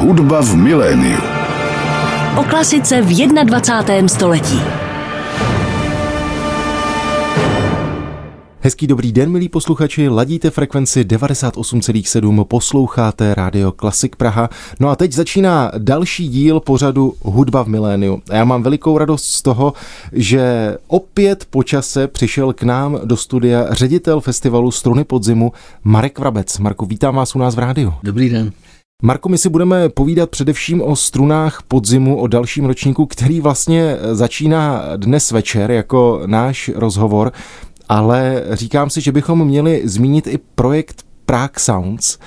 Hudba v miléniu. O klasice v 21. století. Hezký dobrý den, milí posluchači, ladíte frekvenci 98,7, posloucháte Radio Klasik Praha. No a teď začíná další díl pořadu Hudba v miléniu. A já mám velikou radost z toho, že opět po čase přišel k nám do studia ředitel festivalu Struny podzimu Marek Vrabec. Marku, vítám vás u nás v rádiu. Dobrý den. Marko, my si budeme povídat především o strunách podzimu, o dalším ročníku, který vlastně začíná dnes večer jako náš rozhovor ale říkám si, že bychom měli zmínit i projekt Prague Sounds.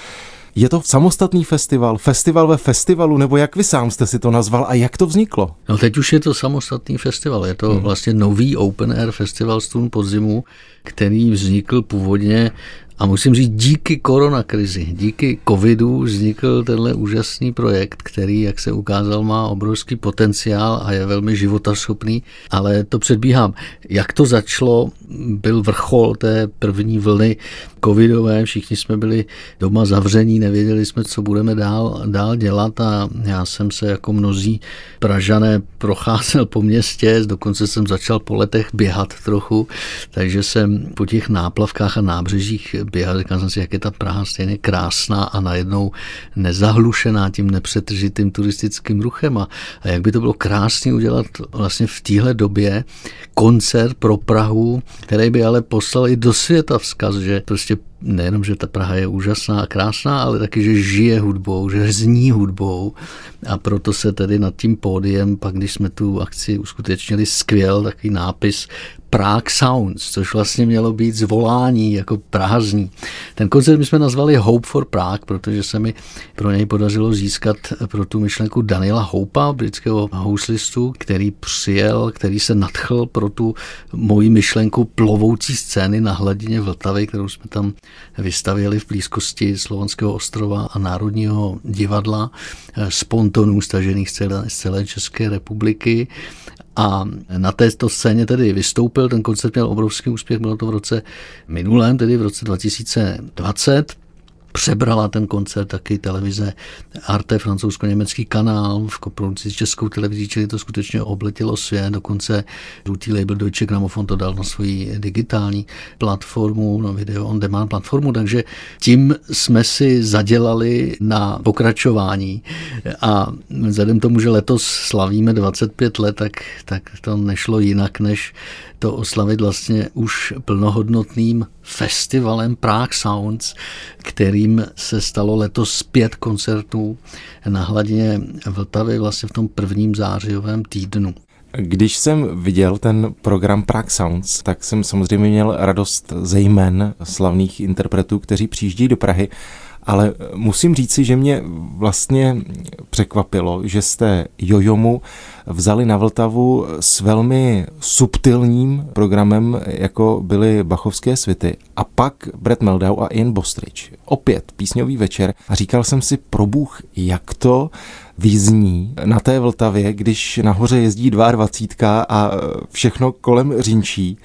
Je to samostatný festival, festival ve festivalu, nebo jak vy sám jste si to nazval a jak to vzniklo? No teď už je to samostatný festival, je to hmm. vlastně nový open air festival Strun podzimu, který vznikl původně a musím říct, díky koronakrizi, díky covidu vznikl tenhle úžasný projekt, který, jak se ukázal, má obrovský potenciál a je velmi životaschopný, ale to předbíhám. Jak to začalo, byl vrchol té první vlny covidové, všichni jsme byli doma zavření, nevěděli jsme, co budeme dál, dál dělat a já jsem se jako mnozí Pražané procházel po městě, dokonce jsem začal po letech běhat trochu, takže jsem po těch náplavkách a nábřežích běhal, říkal jsem si, jak je ta Praha stejně krásná a najednou nezahlušená tím nepřetržitým turistickým ruchem a, a jak by to bylo krásně udělat vlastně v téhle době koncert pro Prahu, který by ale poslal i do světa vzkaz, že prostě to nejenom, že ta Praha je úžasná a krásná, ale taky, že žije hudbou, že zní hudbou a proto se tedy nad tím pódiem, pak když jsme tu akci uskutečnili, skvěl takový nápis Prague Sounds, což vlastně mělo být zvolání jako Praha. Ten koncert my jsme nazvali Hope for Prague, protože se mi pro něj podařilo získat pro tu myšlenku Daniela Houpa, britského houslistu, který přijel, který se nadchl pro tu moji myšlenku plovoucí scény na hladině Vltavy, kterou jsme tam vystavěli v blízkosti Slovanského ostrova a Národního divadla z pontonů stažených z celé, z celé České republiky. A na této scéně tedy vystoupil, ten koncert měl obrovský úspěch, bylo to v roce minulém, tedy v roce 2020 přebrala ten koncert taky televize Arte, francouzsko-německý kanál v koprodukci s českou televizí, čili to skutečně obletělo svět, dokonce žlutý label Deutsche Grammophon to dal na svoji digitální platformu, na video on demand platformu, takže tím jsme si zadělali na pokračování. A vzhledem tomu, že letos slavíme 25 let, tak, tak to nešlo jinak, než to oslavit vlastně už plnohodnotným festivalem Prague Sounds, kterým se stalo letos pět koncertů na hladině Vltavy vlastně v tom prvním zářijovém týdnu. Když jsem viděl ten program Prague Sounds, tak jsem samozřejmě měl radost ze jmen slavných interpretů, kteří přijíždí do Prahy ale musím říci, že mě vlastně překvapilo, že jste Jojomu vzali na Vltavu s velmi subtilním programem, jako byly Bachovské svity. A pak Brett Meldau a Ian Bostridge. Opět písňový večer. A říkal jsem si, probůh, jak to význí na té Vltavě, když nahoře jezdí 22 a všechno kolem řinčí.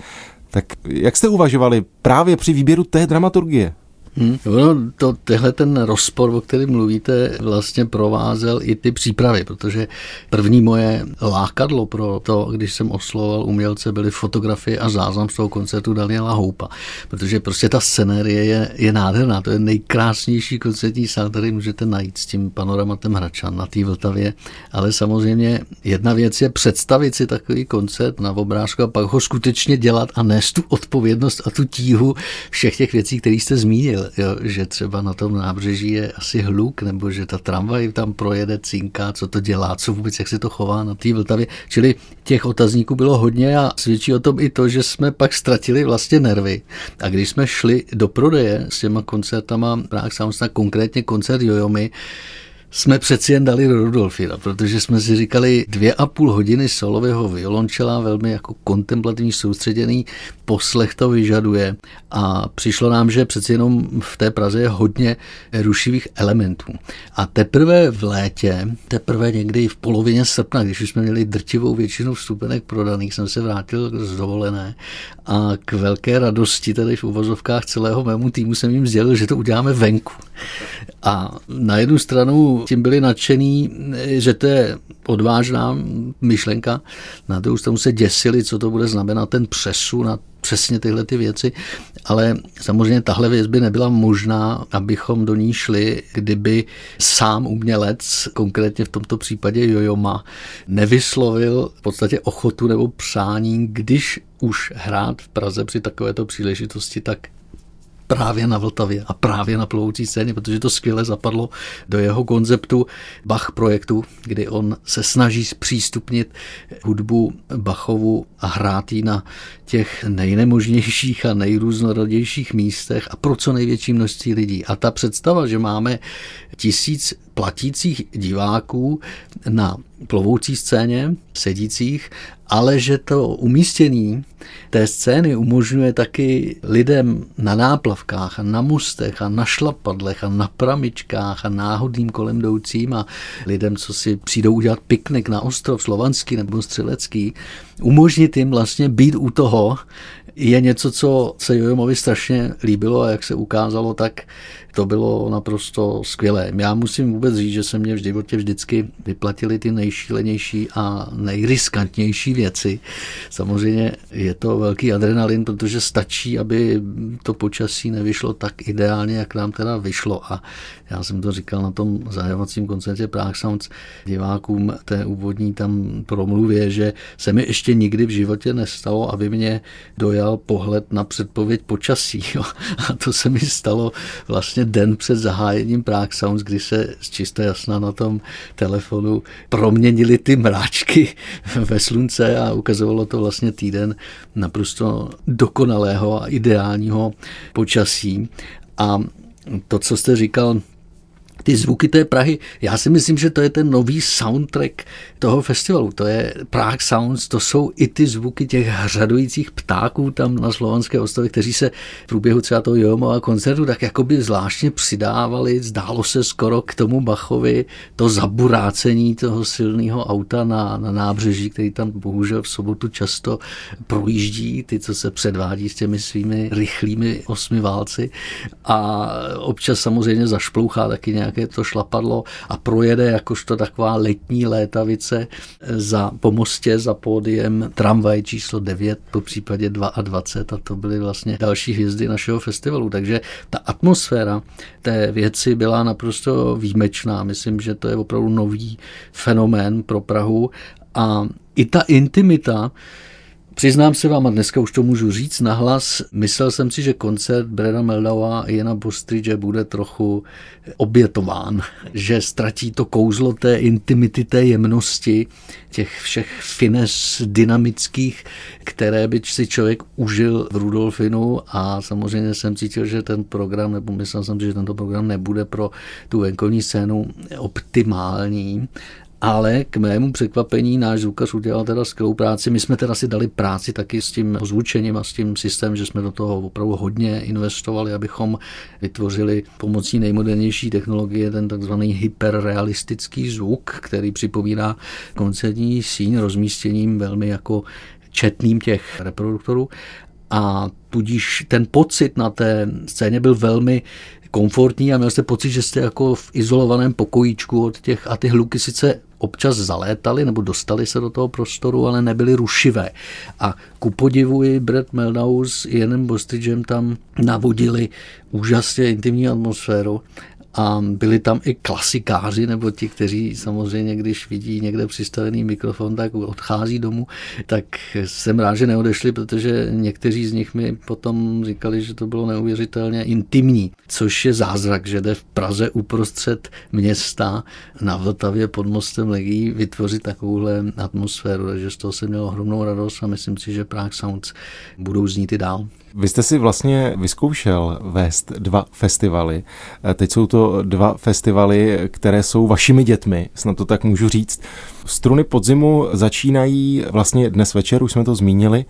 Tak jak jste uvažovali právě při výběru té dramaturgie? Hmm. No, to, tehle ten rozpor, o kterém mluvíte, vlastně provázel i ty přípravy, protože první moje lákadlo pro to, když jsem oslovoval umělce, byly fotografie a záznam z toho koncertu Daniela Houpa, protože prostě ta scenérie je, je nádherná, to je nejkrásnější koncertní sál, který můžete najít s tím panoramatem Hračan na té Vltavě, ale samozřejmě jedna věc je představit si takový koncert na obrázku a pak ho skutečně dělat a nést tu odpovědnost a tu tíhu všech těch věcí, které jste zmínil jo, že třeba na tom nábřeží je asi hluk, nebo že ta tramvaj tam projede, cinká, co to dělá, co vůbec, jak se to chová na té Vltavě. Čili těch otazníků bylo hodně a svědčí o tom i to, že jsme pak ztratili vlastně nervy. A když jsme šli do prodeje s těma koncertama, Prague Sounds, konkrétně koncert Jojomy, jsme přeci jen dali do Rudolfina, protože jsme si říkali dvě a půl hodiny solového violončela, velmi jako kontemplativní soustředěný poslech to vyžaduje a přišlo nám, že přeci jenom v té Praze je hodně rušivých elementů. A teprve v létě, teprve někdy v polovině srpna, když už jsme měli drtivou většinu vstupenek prodaných, jsem se vrátil z dovolené a k velké radosti tady v uvozovkách celého mému týmu jsem jim sdělil, že to uděláme venku. A na jednu stranu tím byli nadšený, že to je odvážná myšlenka, na druhou stranu se děsili, co to bude znamenat ten přesun a přesně tyhle ty věci, ale samozřejmě tahle věc by nebyla možná, abychom do ní šli, kdyby sám umělec, konkrétně v tomto případě Jojoma, nevyslovil v podstatě ochotu nebo přání, když už hrát v Praze při takovéto příležitosti, tak právě na Vltavě a právě na plovoucí scéně, protože to skvěle zapadlo do jeho konceptu Bach projektu, kdy on se snaží zpřístupnit hudbu Bachovu a hrát ji na těch nejnemožnějších a nejrůznorodějších místech a pro co největší množství lidí. A ta představa, že máme tisíc platících diváků na plovoucí scéně, sedících, ale že to umístění té scény umožňuje taky lidem na náplavkách a na mostech a na šlapadlech a na pramičkách a náhodným kolem jdoucím a lidem, co si přijdou udělat piknik na ostrov Slovanský nebo Střelecký, umožnit jim vlastně být u toho, je něco, co se Jojomovi strašně líbilo a jak se ukázalo, tak to bylo naprosto skvělé. Já musím vůbec říct, že se mě v životě vždycky vyplatily ty nejšílenější a nejriskantnější věci. Samozřejmě je to velký adrenalin, protože stačí, aby to počasí nevyšlo tak ideálně, jak nám teda vyšlo. A já jsem to říkal na tom zahajovacím koncertě Prague Sounds divákům té úvodní tam promluvě, že se mi ještě nikdy v životě nestalo, aby mě dojal pohled na předpověď počasí. Jo. A to se mi stalo vlastně den před zahájením Prague Sounds, kdy se z čisté jasna na tom telefonu proměnily ty mráčky ve slunce a ukazovalo to vlastně týden naprosto dokonalého a ideálního počasí. A to, co jste říkal, ty zvuky té Prahy, já si myslím, že to je ten nový soundtrack toho festivalu. To je Prague Sounds, to jsou i ty zvuky těch hřadujících ptáků tam na Slovanské ostrově, kteří se v průběhu třeba toho Jomova koncertu tak jakoby zvláštně přidávali, zdálo se skoro k tomu Bachovi to zaburácení toho silného auta na, na nábřeží, který tam bohužel v sobotu často projíždí, ty, co se předvádí s těmi svými rychlými osmi válci. A občas samozřejmě zašplouchá taky nějaké to šlapadlo a projede jakožto taková letní létavice za pomostě, za pódiem tramvaj číslo 9, po případě 22 a to byly vlastně další hvězdy našeho festivalu. Takže ta atmosféra té věci byla naprosto výjimečná. Myslím, že to je opravdu nový fenomén pro Prahu a i ta intimita, Přiznám se vám, a dneska už to můžu říct nahlas, myslel jsem si, že koncert Breda Meldaua a Jana Bostridge bude trochu obětován, že ztratí to kouzlo té intimity, té jemnosti, těch všech fines dynamických, které by si člověk užil v Rudolfinu. A samozřejmě jsem cítil, že ten program, nebo myslel jsem si, že tento program nebude pro tu venkovní scénu optimální ale k mému překvapení náš zvukař udělal teda skvělou práci. My jsme teda si dali práci taky s tím ozvučením a s tím systémem, že jsme do toho opravdu hodně investovali, abychom vytvořili pomocí nejmodernější technologie ten takzvaný hyperrealistický zvuk, který připomíná koncertní síň rozmístěním velmi jako četným těch reproduktorů a tudíž ten pocit na té scéně byl velmi komfortní a měl jste pocit, že jste jako v izolovaném pokojíčku od těch a ty hluky sice občas zalétaly nebo dostali se do toho prostoru, ale nebyly rušivé. A ku podivu i Brad Meldau s Ianem Bostridgem tam navodili úžasně intimní atmosféru a byli tam i klasikáři, nebo ti, kteří samozřejmě, když vidí někde přistavený mikrofon, tak odchází domů, tak jsem rád, že neodešli, protože někteří z nich mi potom říkali, že to bylo neuvěřitelně intimní, což je zázrak, že jde v Praze uprostřed města na Vltavě pod mostem Legí vytvořit takovouhle atmosféru, takže z toho jsem měl ohromnou radost a myslím si, že Prague Sounds budou znít i dál. Vy jste si vlastně vyzkoušel vést dva festivaly. Eh, teď jsou to dva festivaly, které jsou vašimi dětmi, snad to tak můžu říct. Struny podzimu začínají vlastně dnes večer, už jsme to zmínili,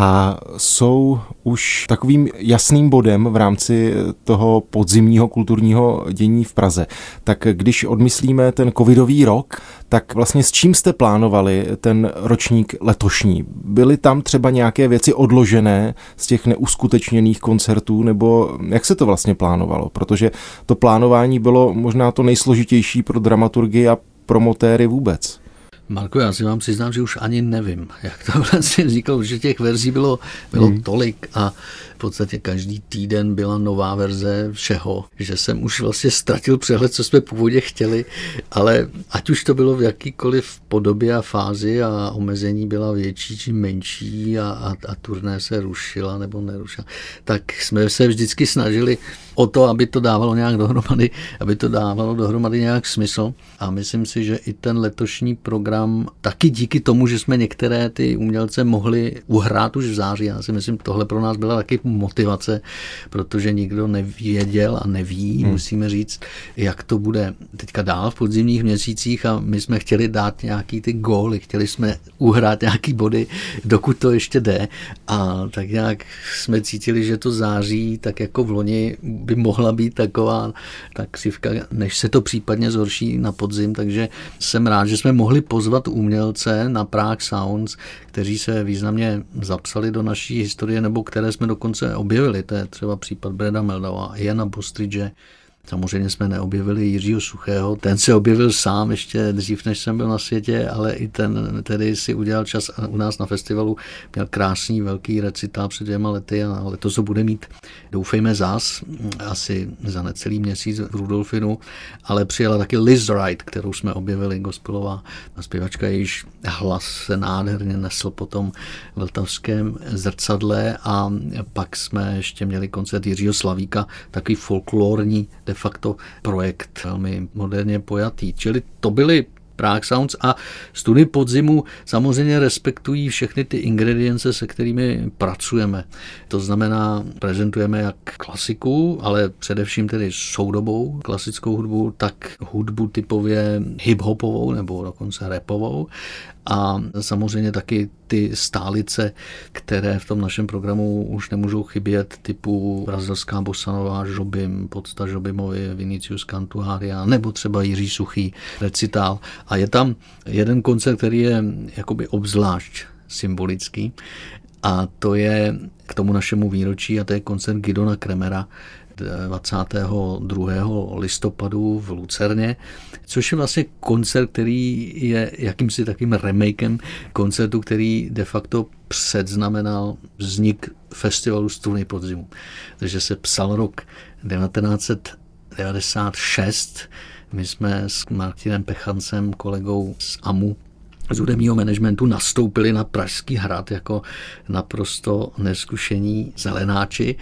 a jsou už takovým jasným bodem v rámci toho podzimního kulturního dění v Praze. Tak když odmyslíme ten covidový rok, tak vlastně s čím jste plánovali ten ročník letošní? Byly tam třeba nějaké věci odložené z těch neuskutečněných koncertů, nebo jak se to vlastně plánovalo? Protože to plánování bylo možná to nejsložitější pro dramaturgy a promotéry vůbec. Marko, já si vám přiznám, že už ani nevím, jak to vlastně vzniklo, že těch verzí bylo, bylo hmm. tolik a v podstatě každý týden byla nová verze všeho, že jsem už vlastně ztratil přehled, co jsme původně chtěli, ale ať už to bylo v jakýkoliv podobě a fázi a omezení byla větší či menší a, a, a turné se rušila nebo nerušila, tak jsme se vždycky snažili o to, aby to dávalo nějak dohromady, aby to dávalo dohromady nějak smysl. A myslím si, že i ten letošní program, taky díky tomu, že jsme některé ty umělce mohli uhrát už v září, já si myslím, tohle pro nás byla taky motivace, protože nikdo nevěděl a neví, hmm. musíme říct, jak to bude teďka dál v podzimních měsících a my jsme chtěli dát nějaký ty góly, chtěli jsme uhrát nějaký body, dokud to ještě jde a tak nějak jsme cítili, že to září tak jako v loni by mohla být taková ta křivka, než se to případně zhorší na podzim, takže jsem rád, že jsme mohli pozvat umělce na Prague Sounds, kteří se významně zapsali do naší historie, nebo které jsme dokonce objevili. To je třeba případ Breda Meldova a Jana Bostridge, Samozřejmě jsme neobjevili Jiřího Suchého, ten se objevil sám ještě dřív, než jsem byl na světě, ale i ten tedy si udělal čas u nás na festivalu, měl krásný velký recitál před dvěma lety a letos ho bude mít, doufejme zás, asi za necelý měsíc v Rudolfinu, ale přijela taky Liz Wright, kterou jsme objevili, gospelová zpěvačka, jejíž hlas se nádherně nesl potom v vltavském zrcadle a pak jsme ještě měli koncert Jiřího Slavíka, takový folklorní de facto projekt velmi moderně pojatý. Čili to byly Prague Sounds a study podzimu samozřejmě respektují všechny ty ingredience, se kterými pracujeme. To znamená, prezentujeme jak klasiku, ale především tedy soudobou klasickou hudbu, tak hudbu typově hip-hopovou nebo dokonce rapovou a samozřejmě taky ty stálice, které v tom našem programu už nemůžou chybět, typu brazilská bosanová Žobim, podsta Žobimovi, Vinicius Cantuaria, nebo třeba Jiří Suchý recitál. A je tam jeden koncert, který je jakoby obzvlášť symbolický, a to je k tomu našemu výročí a to je koncert Gidona Kremera, 22. listopadu v Lucerně, což je vlastně koncert, který je jakýmsi takým remakem koncertu, který de facto předznamenal vznik festivalu Struny podzimu. Takže se psal rok 1996 my jsme s Martinem Pechancem, kolegou z AMU, z hudebního managementu nastoupili na Pražský hrad jako naprosto neskušení zelenáči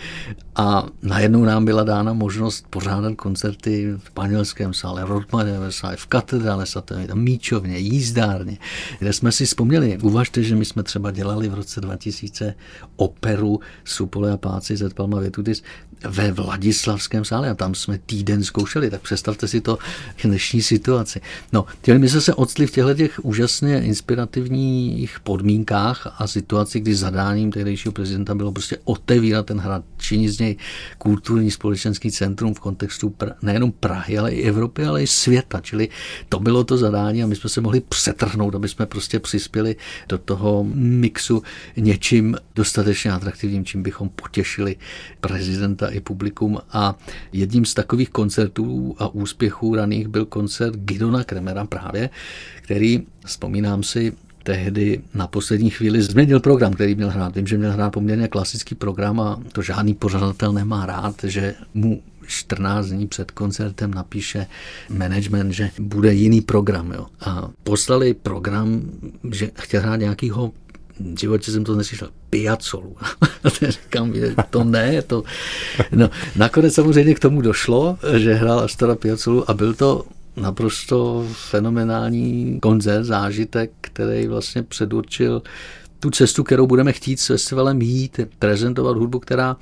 a najednou nám byla dána možnost pořádat koncerty v Panělském sále, v sále, v katedrále svatého, Míčovně, jízdárně, kde jsme si vzpomněli. Uvažte, že my jsme třeba dělali v roce 2000 operu Supole a páci Z Palma Větutis ve Vladislavském sále a tam jsme týden zkoušeli, tak představte si to dnešní situaci. No, my jsme se odstli v těchto těch úžasně inspirativních podmínkách a situaci, kdy zadáním tehdejšího prezidenta bylo prostě otevírat ten hrad, činit z něj kulturní společenský centrum v kontextu pra, nejenom Prahy, ale i Evropy, ale i světa. Čili to bylo to zadání a my jsme se mohli přetrhnout, aby jsme prostě přispěli do toho mixu něčím dostatečně atraktivním, čím bychom potěšili prezidenta i publikum. A jedním z takových koncertů a úspěchů raných byl koncert Gidona Kremera právě, který, vzpomínám si, tehdy na poslední chvíli změnil program, který měl hrát. Vím, že měl hrát poměrně klasický program a to žádný pořadatel nemá rád, že mu 14 dní před koncertem napíše management, že bude jiný program. Jo. A poslali program, že chtěl hrát nějakýho v životě jsem to neslyšel, Piacolu. říkám, to ne, to... No, nakonec samozřejmě k tomu došlo, že hrál Astora Piacolu a byl to naprosto fenomenální koncert, zážitek, který vlastně předurčil tu cestu, kterou budeme chtít s festivalem jít, prezentovat hudbu, která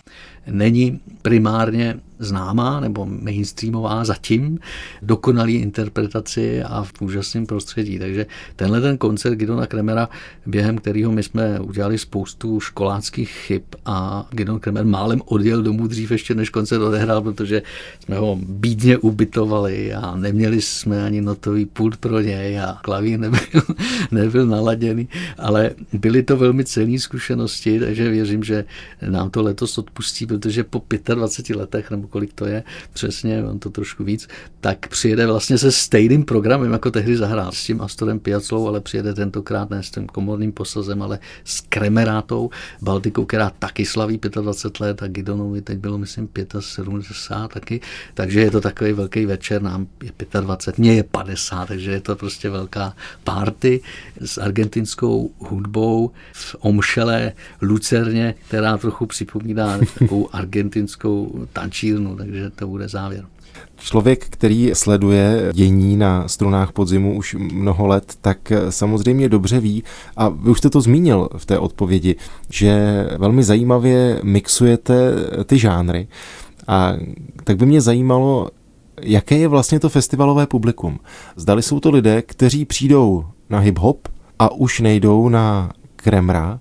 není primárně známá nebo mainstreamová zatím, dokonalý interpretaci a v úžasném prostředí. Takže tenhle ten koncert Gidona Kremera, během kterého my jsme udělali spoustu školáckých chyb a Gidon Kremer málem odjel domů dřív ještě než koncert odehrál, protože jsme ho bídně ubytovali a neměli jsme ani notový pult pro něj a klavír nebyl, nebyl naladěný, ale byly to velmi cené zkušenosti, takže věřím, že nám to letos odpustí, protože po 25 letech nebo kolik to je, přesně, mám to trošku víc, tak přijede vlastně se stejným programem, jako tehdy zahrál s tím Astorem Piaclou, ale přijede tentokrát ne s tím komorným posazem, ale s Kremerátou Baltikou, která taky slaví 25 let a Gidonovi teď bylo, myslím, 75 taky, takže je to takový velký večer, nám je 25, mně je 50, takže je to prostě velká party s argentinskou hudbou v omšelé Lucerně, která trochu připomíná takovou argentinskou tančírnu, takže to bude závěr. Člověk, který sleduje dění na strunách podzimu už mnoho let, tak samozřejmě dobře ví, a vy už jste to zmínil v té odpovědi, že velmi zajímavě mixujete ty žánry. A tak by mě zajímalo, jaké je vlastně to festivalové publikum. Zdali jsou to lidé, kteří přijdou na hip-hop a už nejdou na kremra,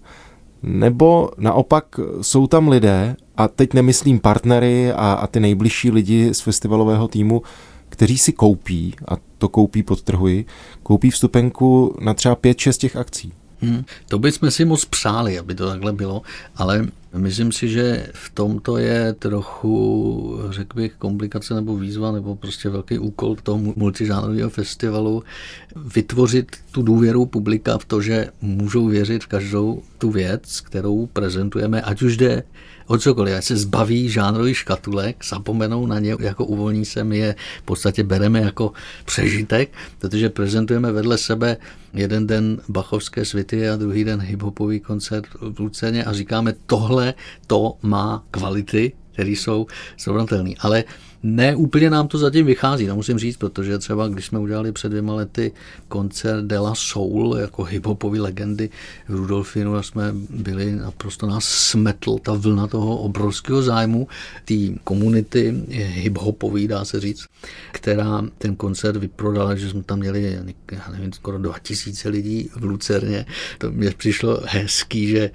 nebo naopak jsou tam lidé, a teď nemyslím partnery a, a ty nejbližší lidi z festivalového týmu, kteří si koupí, a to koupí podtrhuji, koupí vstupenku na třeba 5-6 těch akcí. Hmm, to bychom si moc přáli, aby to takhle bylo, ale myslím si, že v tomto je trochu, řekl bych, komplikace nebo výzva, nebo prostě velký úkol toho multižánrového festivalu vytvořit tu důvěru publika v to, že můžou věřit v každou tu věc, kterou prezentujeme, ať už jde o cokoliv, ať se zbaví žánrových škatulek, zapomenou na ně, jako uvolní se, my je v podstatě bereme jako přežitek, protože prezentujeme vedle sebe jeden den bachovské svity a druhý den hiphopový koncert v Lucerně a říkáme, tohle to má kvality, které jsou srovnatelné. Ale ne úplně nám to zatím vychází, to musím říct, protože třeba když jsme udělali před dvěma lety koncert De La Soul jako hiphopový legendy v Rudolfinu a jsme byli, naprosto nás smetl ta vlna toho obrovského zájmu té komunity hiphopový, dá se říct, která ten koncert vyprodala, že jsme tam měli, já nevím, skoro 2000 lidí v Lucerně. To mě přišlo hezký, že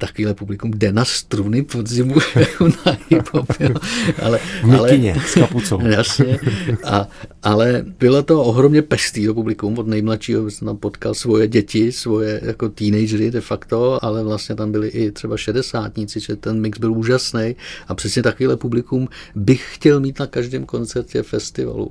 takovýhle publikum jde na struny podzimu na hip-hop. Ale, v ale, s kapucou. Jasně. A, ale bylo to ohromně pestý to publikum. Od nejmladšího jsem tam potkal svoje děti, svoje jako teenagery de facto, ale vlastně tam byli i třeba šedesátníci, že ten mix byl úžasný. A přesně takovýhle publikum bych chtěl mít na každém koncertě festivalu.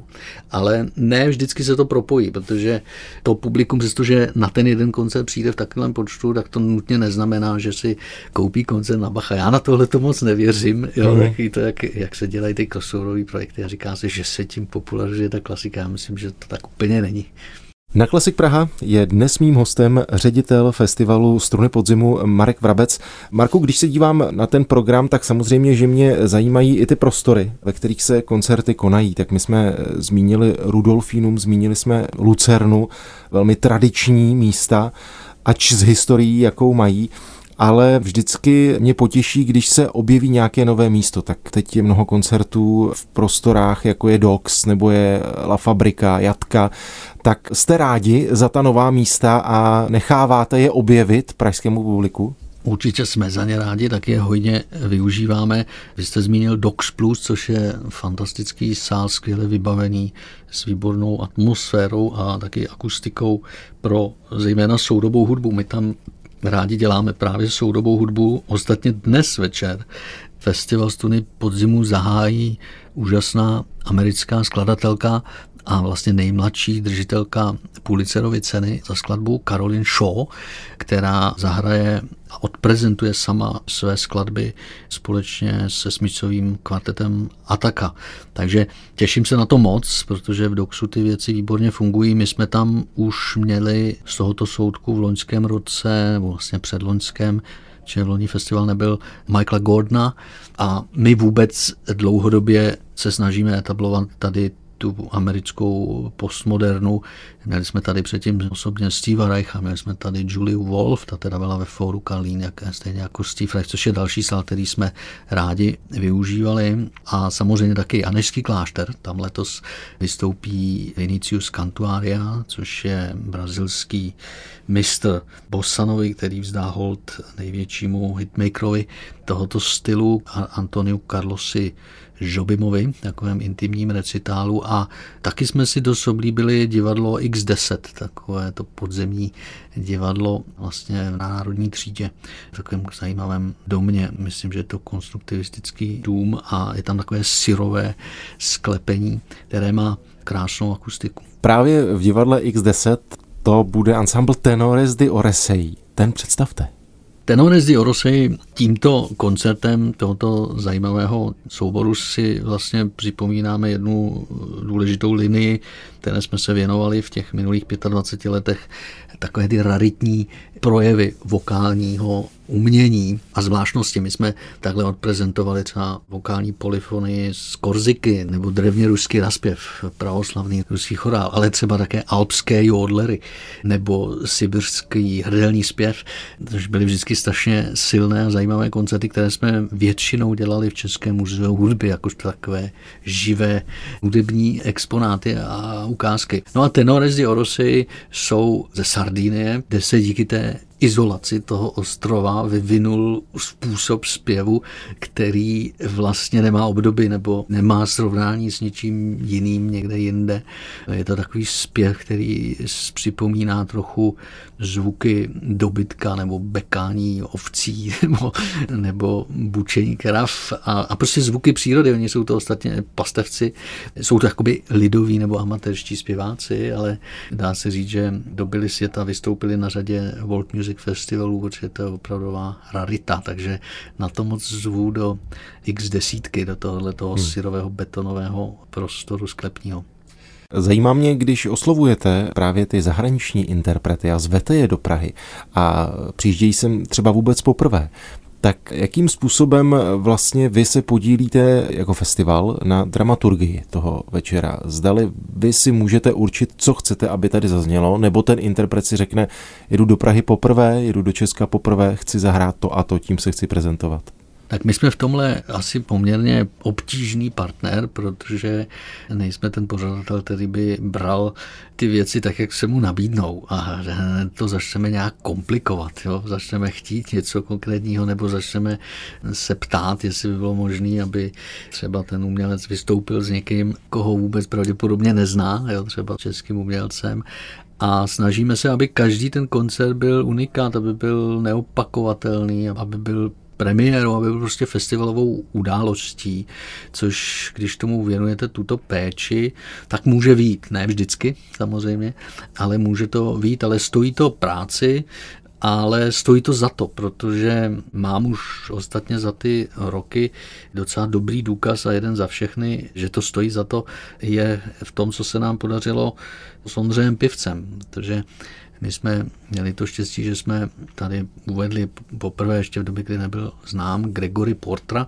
Ale ne vždycky se to propojí, protože to publikum, přestože na ten jeden koncert přijde v takovém počtu, tak to nutně neznamená, že si koupí koncert na Bacha. Já na tohle to moc nevěřím, jo, mm. taky to, jak, jak, se dělají ty crossoverové projekty a říká se, že se tím popularizuje ta klasika. Já myslím, že to tak úplně není. Na Klasik Praha je dnes mým hostem ředitel festivalu Struny podzimu Marek Vrabec. Marku, když se dívám na ten program, tak samozřejmě, že mě zajímají i ty prostory, ve kterých se koncerty konají. Tak my jsme zmínili Rudolfínum, zmínili jsme Lucernu, velmi tradiční místa, ač z historií, jakou mají ale vždycky mě potěší, když se objeví nějaké nové místo. Tak teď je mnoho koncertů v prostorách, jako je Dox nebo je La Fabrika, Jatka. Tak jste rádi za ta nová místa a necháváte je objevit pražskému publiku? Určitě jsme za ně rádi, tak je hodně využíváme. Vy jste zmínil Dox Plus, což je fantastický sál, skvěle vybavený s výbornou atmosférou a taky akustikou pro zejména soudobou hudbu. My tam rádi děláme právě soudobou hudbu. Ostatně dnes večer festival Stuny podzimu zahájí úžasná americká skladatelka a vlastně nejmladší držitelka Pulitzerovy ceny za skladbu Caroline Shaw, která zahraje a odprezentuje sama své skladby společně se smyčcovým kvartetem Ataka. Takže těším se na to moc, protože v Doxu ty věci výborně fungují. My jsme tam už měli z tohoto soudku v loňském roce, vlastně předloňském, že loni festival nebyl Michaela Gordona a my vůbec dlouhodobě se snažíme etablovat tady tu americkou postmodernu. Měli jsme tady předtím osobně Steve Reicha, měli jsme tady Julie Wolf, ta teda byla ve fóru Kalín, jak, stejně jako Steve Reich, což je další sál, který jsme rádi využívali. A samozřejmě taky Anešský klášter, tam letos vystoupí Vinicius Cantuaria, což je brazilský mistr Bossanovi, který vzdá hold největšímu hitmakerovi tohoto stylu Antoniu Carlosi Žobimovi, takovém intimním recitálu a taky jsme si dost oblíbili divadlo X10, takové to podzemní divadlo vlastně v Národní třídě, v takovém zajímavém domě. Myslím, že je to konstruktivistický dům a je tam takové syrové sklepení, které má krásnou akustiku. Právě v divadle X10 to bude ensemble Tenores di Oresei. Ten představte. Tenores di Orosei tímto koncertem tohoto zajímavého souboru si vlastně připomínáme jednu důležitou linii, které jsme se věnovali v těch minulých 25 letech, takové ty raritní projevy vokálního umění a zvláštnosti. My jsme takhle odprezentovali třeba vokální polyfony z Korziky nebo drevně ruský raspěv, pravoslavný ruský chorál, ale třeba také alpské jodlery nebo sibirský hrdelní zpěv, což byly vždycky strašně silné a zajímavé koncerty, které jsme většinou dělali v Českém muzeu hudby, jakož takové živé hudební exponáty a ukázky. No a tenores di Orosy jsou ze Sardinie, kde se díky té izolaci toho ostrova vyvinul způsob zpěvu, který vlastně nemá obdoby nebo nemá srovnání s ničím jiným někde jinde. Je to takový zpěv, který připomíná trochu zvuky dobytka nebo bekání ovcí nebo, nebo bučení krav a, a prostě zvuky přírody. Oni jsou to ostatně pastevci, jsou to jakoby lidoví nebo amatérští zpěváci, ale dá se říct, že dobili světa, vystoupili na řadě World Music Festivalů, protože to je opravdová rarita, takže na to moc zvu do x desítky, do tohoto hmm. syrového betonového prostoru sklepního. Zajímá mě, když oslovujete právě ty zahraniční interprety a zvete je do Prahy a přijíždějí sem třeba vůbec poprvé, tak jakým způsobem vlastně vy se podílíte jako festival na dramaturgii toho večera? Zdali vy si můžete určit, co chcete, aby tady zaznělo, nebo ten interpret si řekne, jedu do Prahy poprvé, jedu do Česka poprvé, chci zahrát to a to, tím se chci prezentovat. Tak my jsme v tomhle asi poměrně obtížný partner, protože nejsme ten pořadatel, který by bral ty věci tak, jak se mu nabídnou a to začneme nějak komplikovat. Jo? Začneme chtít něco konkrétního nebo začneme se ptát, jestli by bylo možné, aby třeba ten umělec vystoupil s někým, koho vůbec pravděpodobně nezná, jo? třeba českým umělcem a snažíme se, aby každý ten koncert byl unikát, aby byl neopakovatelný, aby byl premiérou, aby byl prostě festivalovou událostí, což když tomu věnujete tuto péči, tak může vít, ne vždycky samozřejmě, ale může to vít, ale stojí to práci, ale stojí to za to, protože mám už ostatně za ty roky docela dobrý důkaz a jeden za všechny, že to stojí za to, je v tom, co se nám podařilo s Ondřejem Pivcem, protože my jsme měli to štěstí, že jsme tady uvedli poprvé ještě v době, kdy nebyl znám Gregory Portra,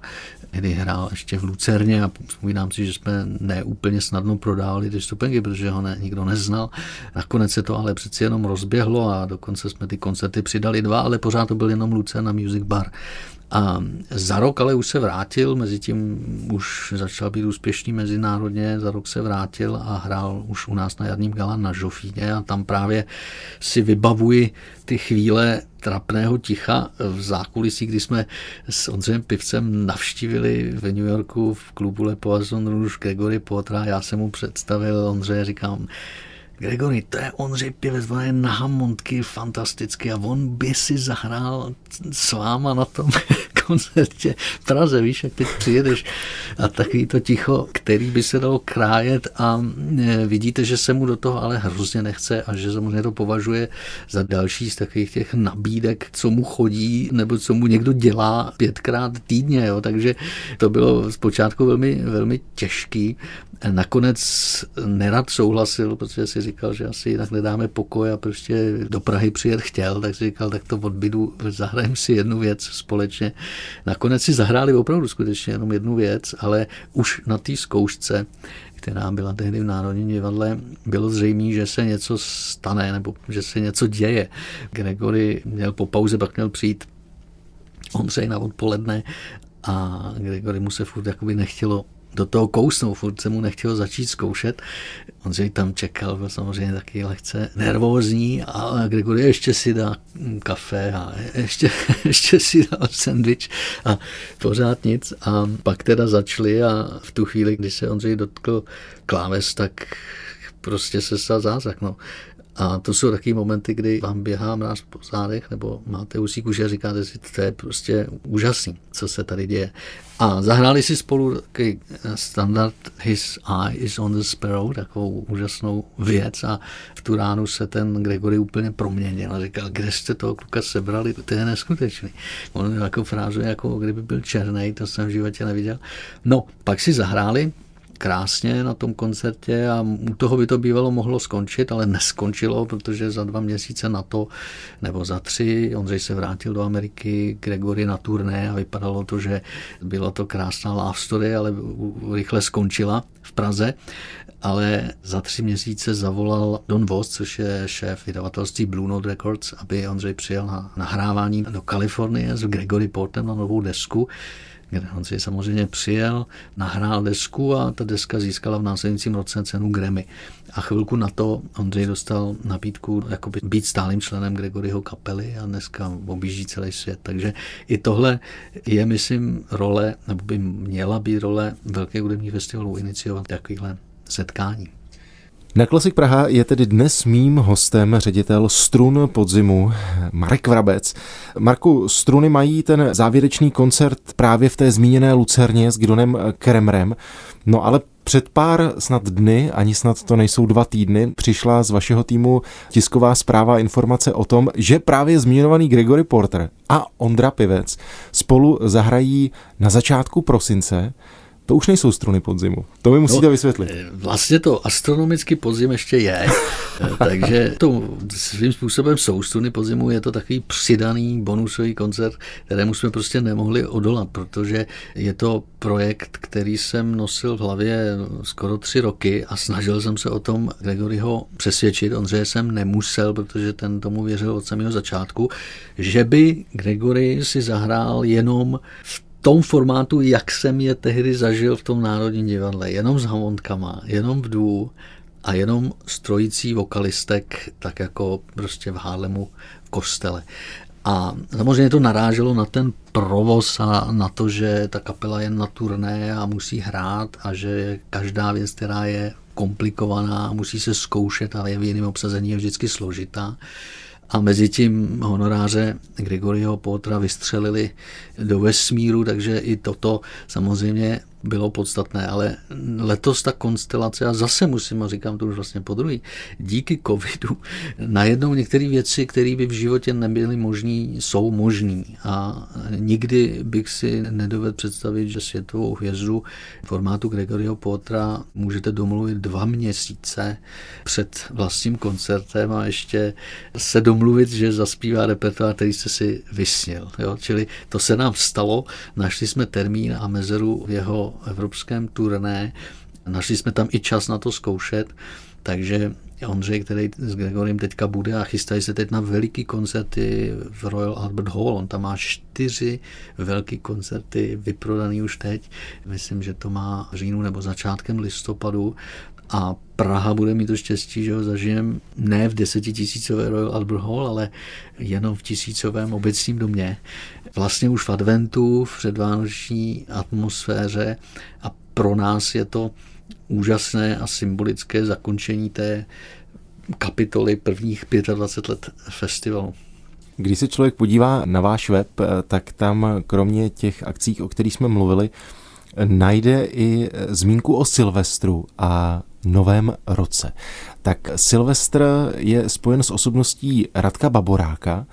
kdy hrál ještě v Lucerně a vzpomínám si, že jsme neúplně snadno prodávali ty stupenky, protože ho ne, nikdo neznal. Nakonec se to ale přeci jenom rozběhlo a dokonce jsme ty koncerty přidali dva, ale pořád to byl jenom Lucerna Music Bar. A za rok ale už se vrátil, mezi tím už začal být úspěšný mezinárodně, za rok se vrátil a hrál už u nás na Jarním gala na Žofíně a tam právě si vybavuji ty chvíle trapného ticha v zákulisí, kdy jsme s Ondřejem Pivcem navštívili v New Yorku v klubu Le Poisson Rouge Gregory Potra. Já jsem mu představil Ondřeje, říkám, Gregory, to je Ondřej Pěvec, on je na Hammondky fantasticky a on by si zahrál s váma na tom koncertě v Praze, víš, jak teď přijedeš a takový to ticho, který by se dalo krájet a e, vidíte, že se mu do toho ale hrozně nechce a že samozřejmě to považuje za další z takových těch nabídek, co mu chodí nebo co mu někdo dělá pětkrát týdně, jo. takže to bylo zpočátku velmi, velmi těžký. Nakonec nerad souhlasil, protože si že asi jinak nedáme pokoj a prostě do Prahy přijet chtěl, tak říkal, tak to odbydu, zahrajeme si jednu věc společně. Nakonec si zahráli opravdu skutečně jenom jednu věc, ale už na té zkoušce která byla tehdy v Národním divadle, bylo zřejmé, že se něco stane nebo že se něco děje. Gregory měl po pauze, pak měl přijít Ondřej na odpoledne a Gregory mu se furt jakoby nechtělo do toho kousnout, furt se mu nechtělo začít zkoušet. On si tam čekal, byl samozřejmě taky lehce nervózní a Gregory ještě si dá kafe a ještě, ještě si dal sendvič a pořád nic. A pak teda začali a v tu chvíli, kdy se Ondřej dotkl kláves, tak prostě se stal zázrak. No. A to jsou taky momenty, kdy vám běhá mráz po zádech, nebo máte usí kůže a říkáte si, to je prostě úžasný, co se tady děje. A zahráli si spolu takový standard His Eye is on the Sparrow, takovou úžasnou věc a v tu ránu se ten Gregory úplně proměnil a říkal, kde jste toho kluka sebrali, to je neskutečný. On jako frázu, jako kdyby byl černý, to jsem v životě neviděl. No, pak si zahráli, krásně na tom koncertě a u toho by to bývalo mohlo skončit, ale neskončilo, protože za dva měsíce na to, nebo za tři, Ondřej se vrátil do Ameriky, Gregory na turné a vypadalo to, že byla to krásná love story, ale rychle skončila v Praze. Ale za tři měsíce zavolal Don Voss, což je šéf vydavatelství Blue Note Records, aby Ondřej přijel na nahrávání do Kalifornie s Gregory Portem na novou desku kde on si samozřejmě přijel, nahrál desku a ta deska získala v následujícím roce cenu Grammy. A chvilku na to Ondřej dostal nabídku jakoby být stálým členem Gregoryho kapely a dneska objíždí celý svět. Takže i tohle je, myslím, role, nebo by měla být role Velké hudební festivalu iniciovat takovýhle setkání. Na Klasik Praha je tedy dnes mým hostem ředitel Strun podzimu Marek Vrabec. Marku, Struny mají ten závěrečný koncert právě v té zmíněné Lucerně s Gidonem Kremrem. No ale před pár snad dny, ani snad to nejsou dva týdny, přišla z vašeho týmu tisková zpráva informace o tom, že právě zmíněný Gregory Porter a Ondra Pivec spolu zahrají na začátku prosince to už nejsou struny podzimu. To mi musíte no, vysvětlit. Eh, vlastně to astronomický podzim ještě je, eh, takže to svým způsobem jsou struny podzimu, je to takový přidaný bonusový koncert, kterému jsme prostě nemohli odolat, protože je to projekt, který jsem nosil v hlavě skoro tři roky a snažil jsem se o tom Gregoryho přesvědčit. Ondřeje jsem nemusel, protože ten tomu věřil od samého začátku, že by Gregory si zahrál jenom v tom formátu, jak jsem je tehdy zažil v tom Národním divadle. Jenom s hamontkama, jenom v dvou a jenom strojící vokalistek, tak jako prostě v Hálemu v kostele. A samozřejmě to naráželo na ten provoz a na to, že ta kapela je na turné a musí hrát a že každá věc, která je komplikovaná, musí se zkoušet, ale je v jiném obsazení, je vždycky složitá a mezi tím honoráře Gregoryho Potra vystřelili do vesmíru, takže i toto samozřejmě bylo podstatné, ale letos ta konstelace, a zase musím, a říkám to už vlastně po druhý, díky covidu najednou některé věci, které by v životě nebyly možné, jsou možné. A nikdy bych si nedovedl představit, že světovou hvězdu formátu Gregoryho Potra můžete domluvit dva měsíce před vlastním koncertem a ještě se domluvit, že zaspívá repertoár, který jste si vysnil. Jo? Čili to se nám stalo, našli jsme termín a mezeru v jeho evropském turné. Našli jsme tam i čas na to zkoušet, takže Ondřej, který s Gregorem teďka bude a chystají se teď na veliký koncerty v Royal Albert Hall. On tam má čtyři velký koncerty vyprodaný už teď. Myslím, že to má v říjnu nebo začátkem listopadu. A Praha bude mít to štěstí, že ho zažijem ne v desetitisícové Royal Albert Hall, ale jenom v tisícovém obecním domě. Vlastně už v adventu, v předvánoční atmosféře a pro nás je to úžasné a symbolické zakončení té kapitoly prvních 25 let festivalu. Když se člověk podívá na váš web, tak tam kromě těch akcí, o kterých jsme mluvili, najde i zmínku o Silvestru a novém roce. Tak Silvestr je spojen s osobností Radka Baboráka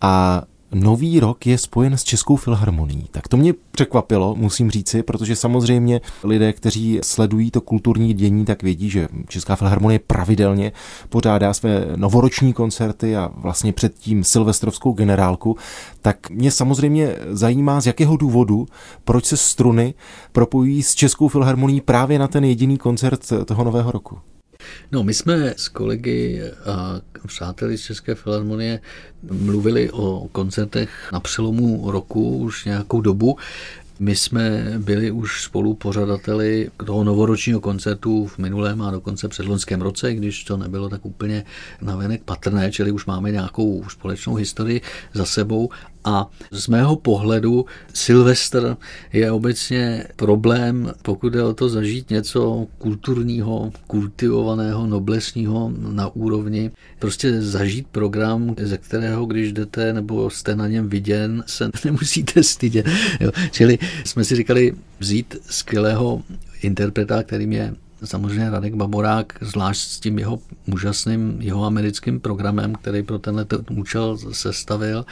a nový rok je spojen s Českou filharmonií. Tak to mě překvapilo, musím říci, protože samozřejmě lidé, kteří sledují to kulturní dění, tak vědí, že Česká filharmonie pravidelně pořádá své novoroční koncerty a vlastně předtím silvestrovskou generálku. Tak mě samozřejmě zajímá, z jakého důvodu, proč se struny propojují s Českou filharmonií právě na ten jediný koncert toho nového roku. No, my jsme s kolegy a přáteli z České filharmonie mluvili o koncertech na přelomu roku už nějakou dobu. My jsme byli už spolu pořadateli toho novoročního koncertu v minulém a dokonce předloňském roce, když to nebylo tak úplně navenek patrné, čili už máme nějakou společnou historii za sebou a z mého pohledu Silvestr je obecně problém, pokud je o to zažít něco kulturního, kultivovaného, noblesního na úrovni. Prostě zažít program, ze kterého, když jdete nebo jste na něm viděn, se nemusíte stydět. Jo. Čili jsme si říkali vzít skvělého interpreta, kterým je samozřejmě Radek Baborák, zvlášť s tím jeho úžasným jeho americkým programem, který pro tenhle účel sestavil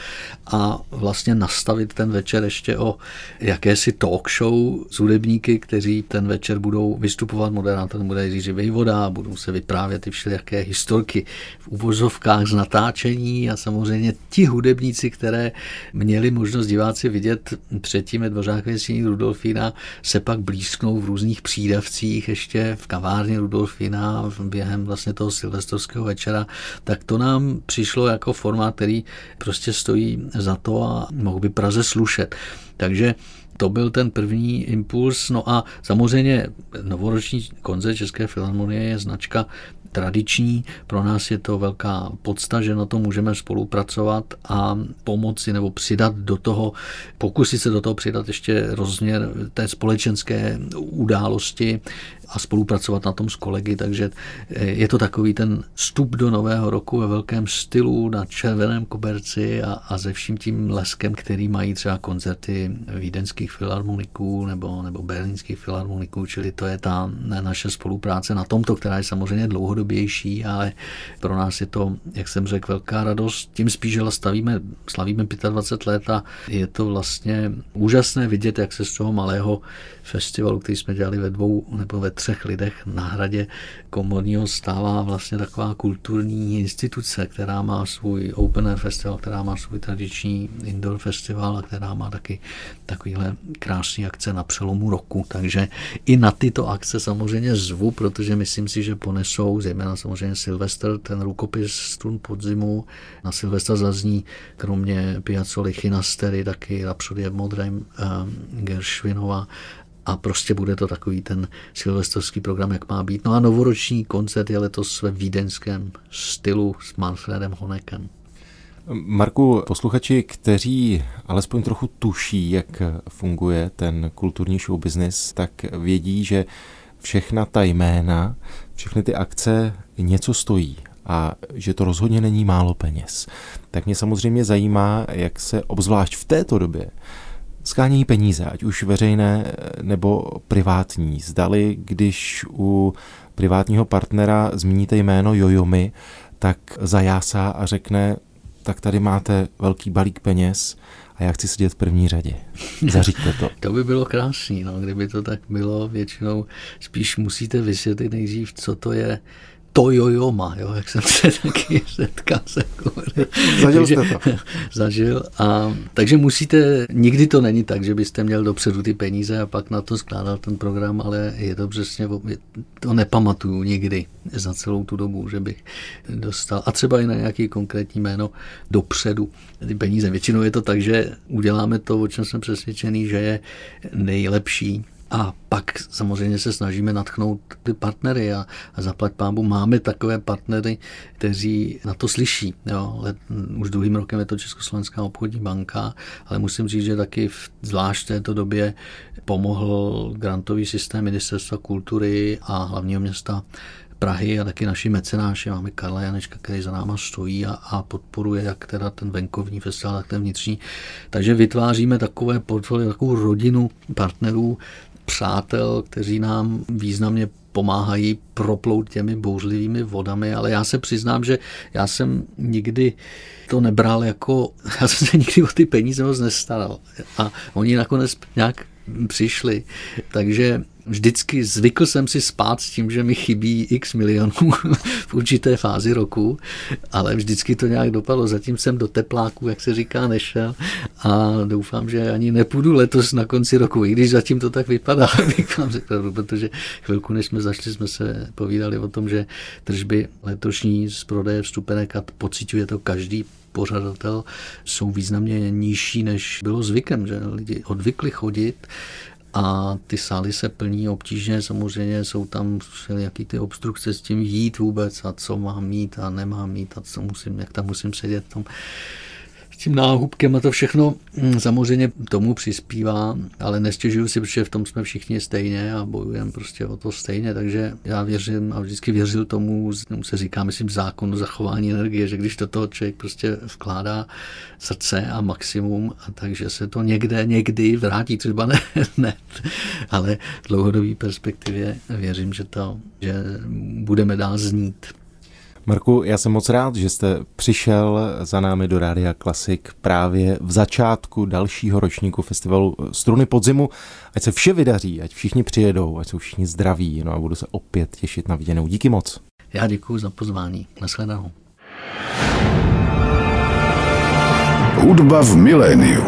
a vlastně nastavit ten večer ještě o jakési talk show s hudebníky, kteří ten večer budou vystupovat, moderátor bude Jiří Vejvoda, budou se vyprávět ty všelijaké historky v uvozovkách z natáčení a samozřejmě ti hudebníci, které měli možnost diváci vidět předtím ve Dvořák Rudolfína, se pak blízknou v různých přídavcích ještě v kavárně Rudolfina během vlastně toho silvestrovského večera, tak to nám přišlo jako formát, který prostě stojí za to a mohl by Praze slušet. Takže to byl ten první impuls. No a samozřejmě novoroční koncert České filharmonie je značka tradiční. Pro nás je to velká podsta, že na to můžeme spolupracovat a pomoci nebo přidat do toho, pokusit se do toho přidat ještě rozměr té společenské události, a spolupracovat na tom s kolegy, takže eh, je to takový ten vstup do nového roku ve velkém stylu na červeném koberci a, a ze vším tím leskem, který mají třeba koncerty vídeňských filharmoniků nebo, nebo berlínských filharmoniků, čili to je ta naše spolupráce na tomto, která je samozřejmě dlouhodobější, ale pro nás je to, jak jsem řekl, velká radost. Tím spíš, že stavíme, slavíme 25 let a je to vlastně úžasné vidět, jak se z toho malého festivalu, který jsme dělali ve dvou nebo ve třech lidech na hradě komorního stává vlastně taková kulturní instituce, která má svůj Open Air Festival, která má svůj tradiční indoor festival a která má taky takovýhle krásný akce na přelomu roku. Takže i na tyto akce samozřejmě zvu, protože myslím si, že ponesou, zejména samozřejmě Silvestr, ten rukopis Strun podzimu. Na Silvestra zazní kromě Piazzoli Chinastery taky Rapsodie v modrém eh, Gershwinova a prostě bude to takový ten silvestrovský program, jak má být. No a novoroční koncert je letos ve vídeňském stylu s Manfredem Honekem. Marku, posluchači, kteří alespoň trochu tuší, jak funguje ten kulturní show business, tak vědí, že všechna ta jména, všechny ty akce něco stojí a že to rozhodně není málo peněz. Tak mě samozřejmě zajímá, jak se obzvlášť v této době skánějí peníze, ať už veřejné nebo privátní. Zdali, když u privátního partnera zmíníte jméno Jojomy, tak zajásá a řekne, tak tady máte velký balík peněz a já chci sedět v první řadě. Zaříďte to. to by bylo krásný, no, kdyby to tak bylo. Většinou spíš musíte vysvětlit nejdřív, co to je Toyojoma, jo, jak jsem se taky setkal. Zažil jste to. Zažil. A, takže musíte, nikdy to není tak, že byste měl dopředu ty peníze a pak na to skládal ten program, ale je to přesně, to nepamatuju nikdy za celou tu dobu, že bych dostal, a třeba i na nějaký konkrétní jméno dopředu ty peníze. Většinou je to tak, že uděláme to, o čem jsem přesvědčený, že je nejlepší a pak samozřejmě se snažíme natchnout ty partnery a, a zaplať pámbu máme takové partnery, kteří na to slyší. Jo. Let, už druhým rokem je to Československá obchodní banka, ale musím říct, že taky v zvlášť této době pomohl grantový systém Ministerstva kultury a hlavního města Prahy a taky naši mecenáši. Máme Karla Janečka, který za náma stojí a, a podporuje jak teda ten venkovní festival, tak ten vnitřní. Takže vytváříme takové portfolio, takovou rodinu partnerů, přátel, kteří nám významně pomáhají proplout těmi bouřlivými vodami, ale já se přiznám, že já jsem nikdy to nebral jako, já jsem se nikdy o ty peníze moc nestaral. A oni nakonec nějak přišli. Takže vždycky zvykl jsem si spát s tím, že mi chybí x milionů v určité fázi roku, ale vždycky to nějak dopadlo. Zatím jsem do tepláku, jak se říká, nešel a doufám, že ani nepůjdu letos na konci roku, i když zatím to tak vypadá, bych vám řekl, protože chvilku, než jsme zašli, jsme se povídali o tom, že tržby letošní z prodeje vstupenek a pocituje to každý pořadatel, jsou významně nižší, než bylo zvykem, že lidi odvykli chodit a ty sály se plní obtížně, samozřejmě jsou tam jaký ty obstrukce s tím jít vůbec a co mám mít a nemám mít a co musím, jak tam musím sedět v tom s tím náhubkem a to všechno hm, samozřejmě tomu přispívá, ale nestěžuju si, protože v tom jsme všichni stejně a bojujeme prostě o to stejně, takže já věřím a vždycky věřil tomu, tomu se říká, myslím, zákon zachování energie, že když do toho člověk prostě vkládá srdce a maximum, a takže se to někde, někdy vrátí, třeba ne, ne ale v dlouhodobé perspektivě věřím, že to, že budeme dál znít. Marku, já jsem moc rád, že jste přišel za námi do Rádia Klasik právě v začátku dalšího ročníku festivalu Struny podzimu. Ať se vše vydaří, ať všichni přijedou, ať jsou všichni zdraví, no a budu se opět těšit na viděnou. Díky moc. Já děkuji za pozvání. Nasledanou. Hudba v miléniu.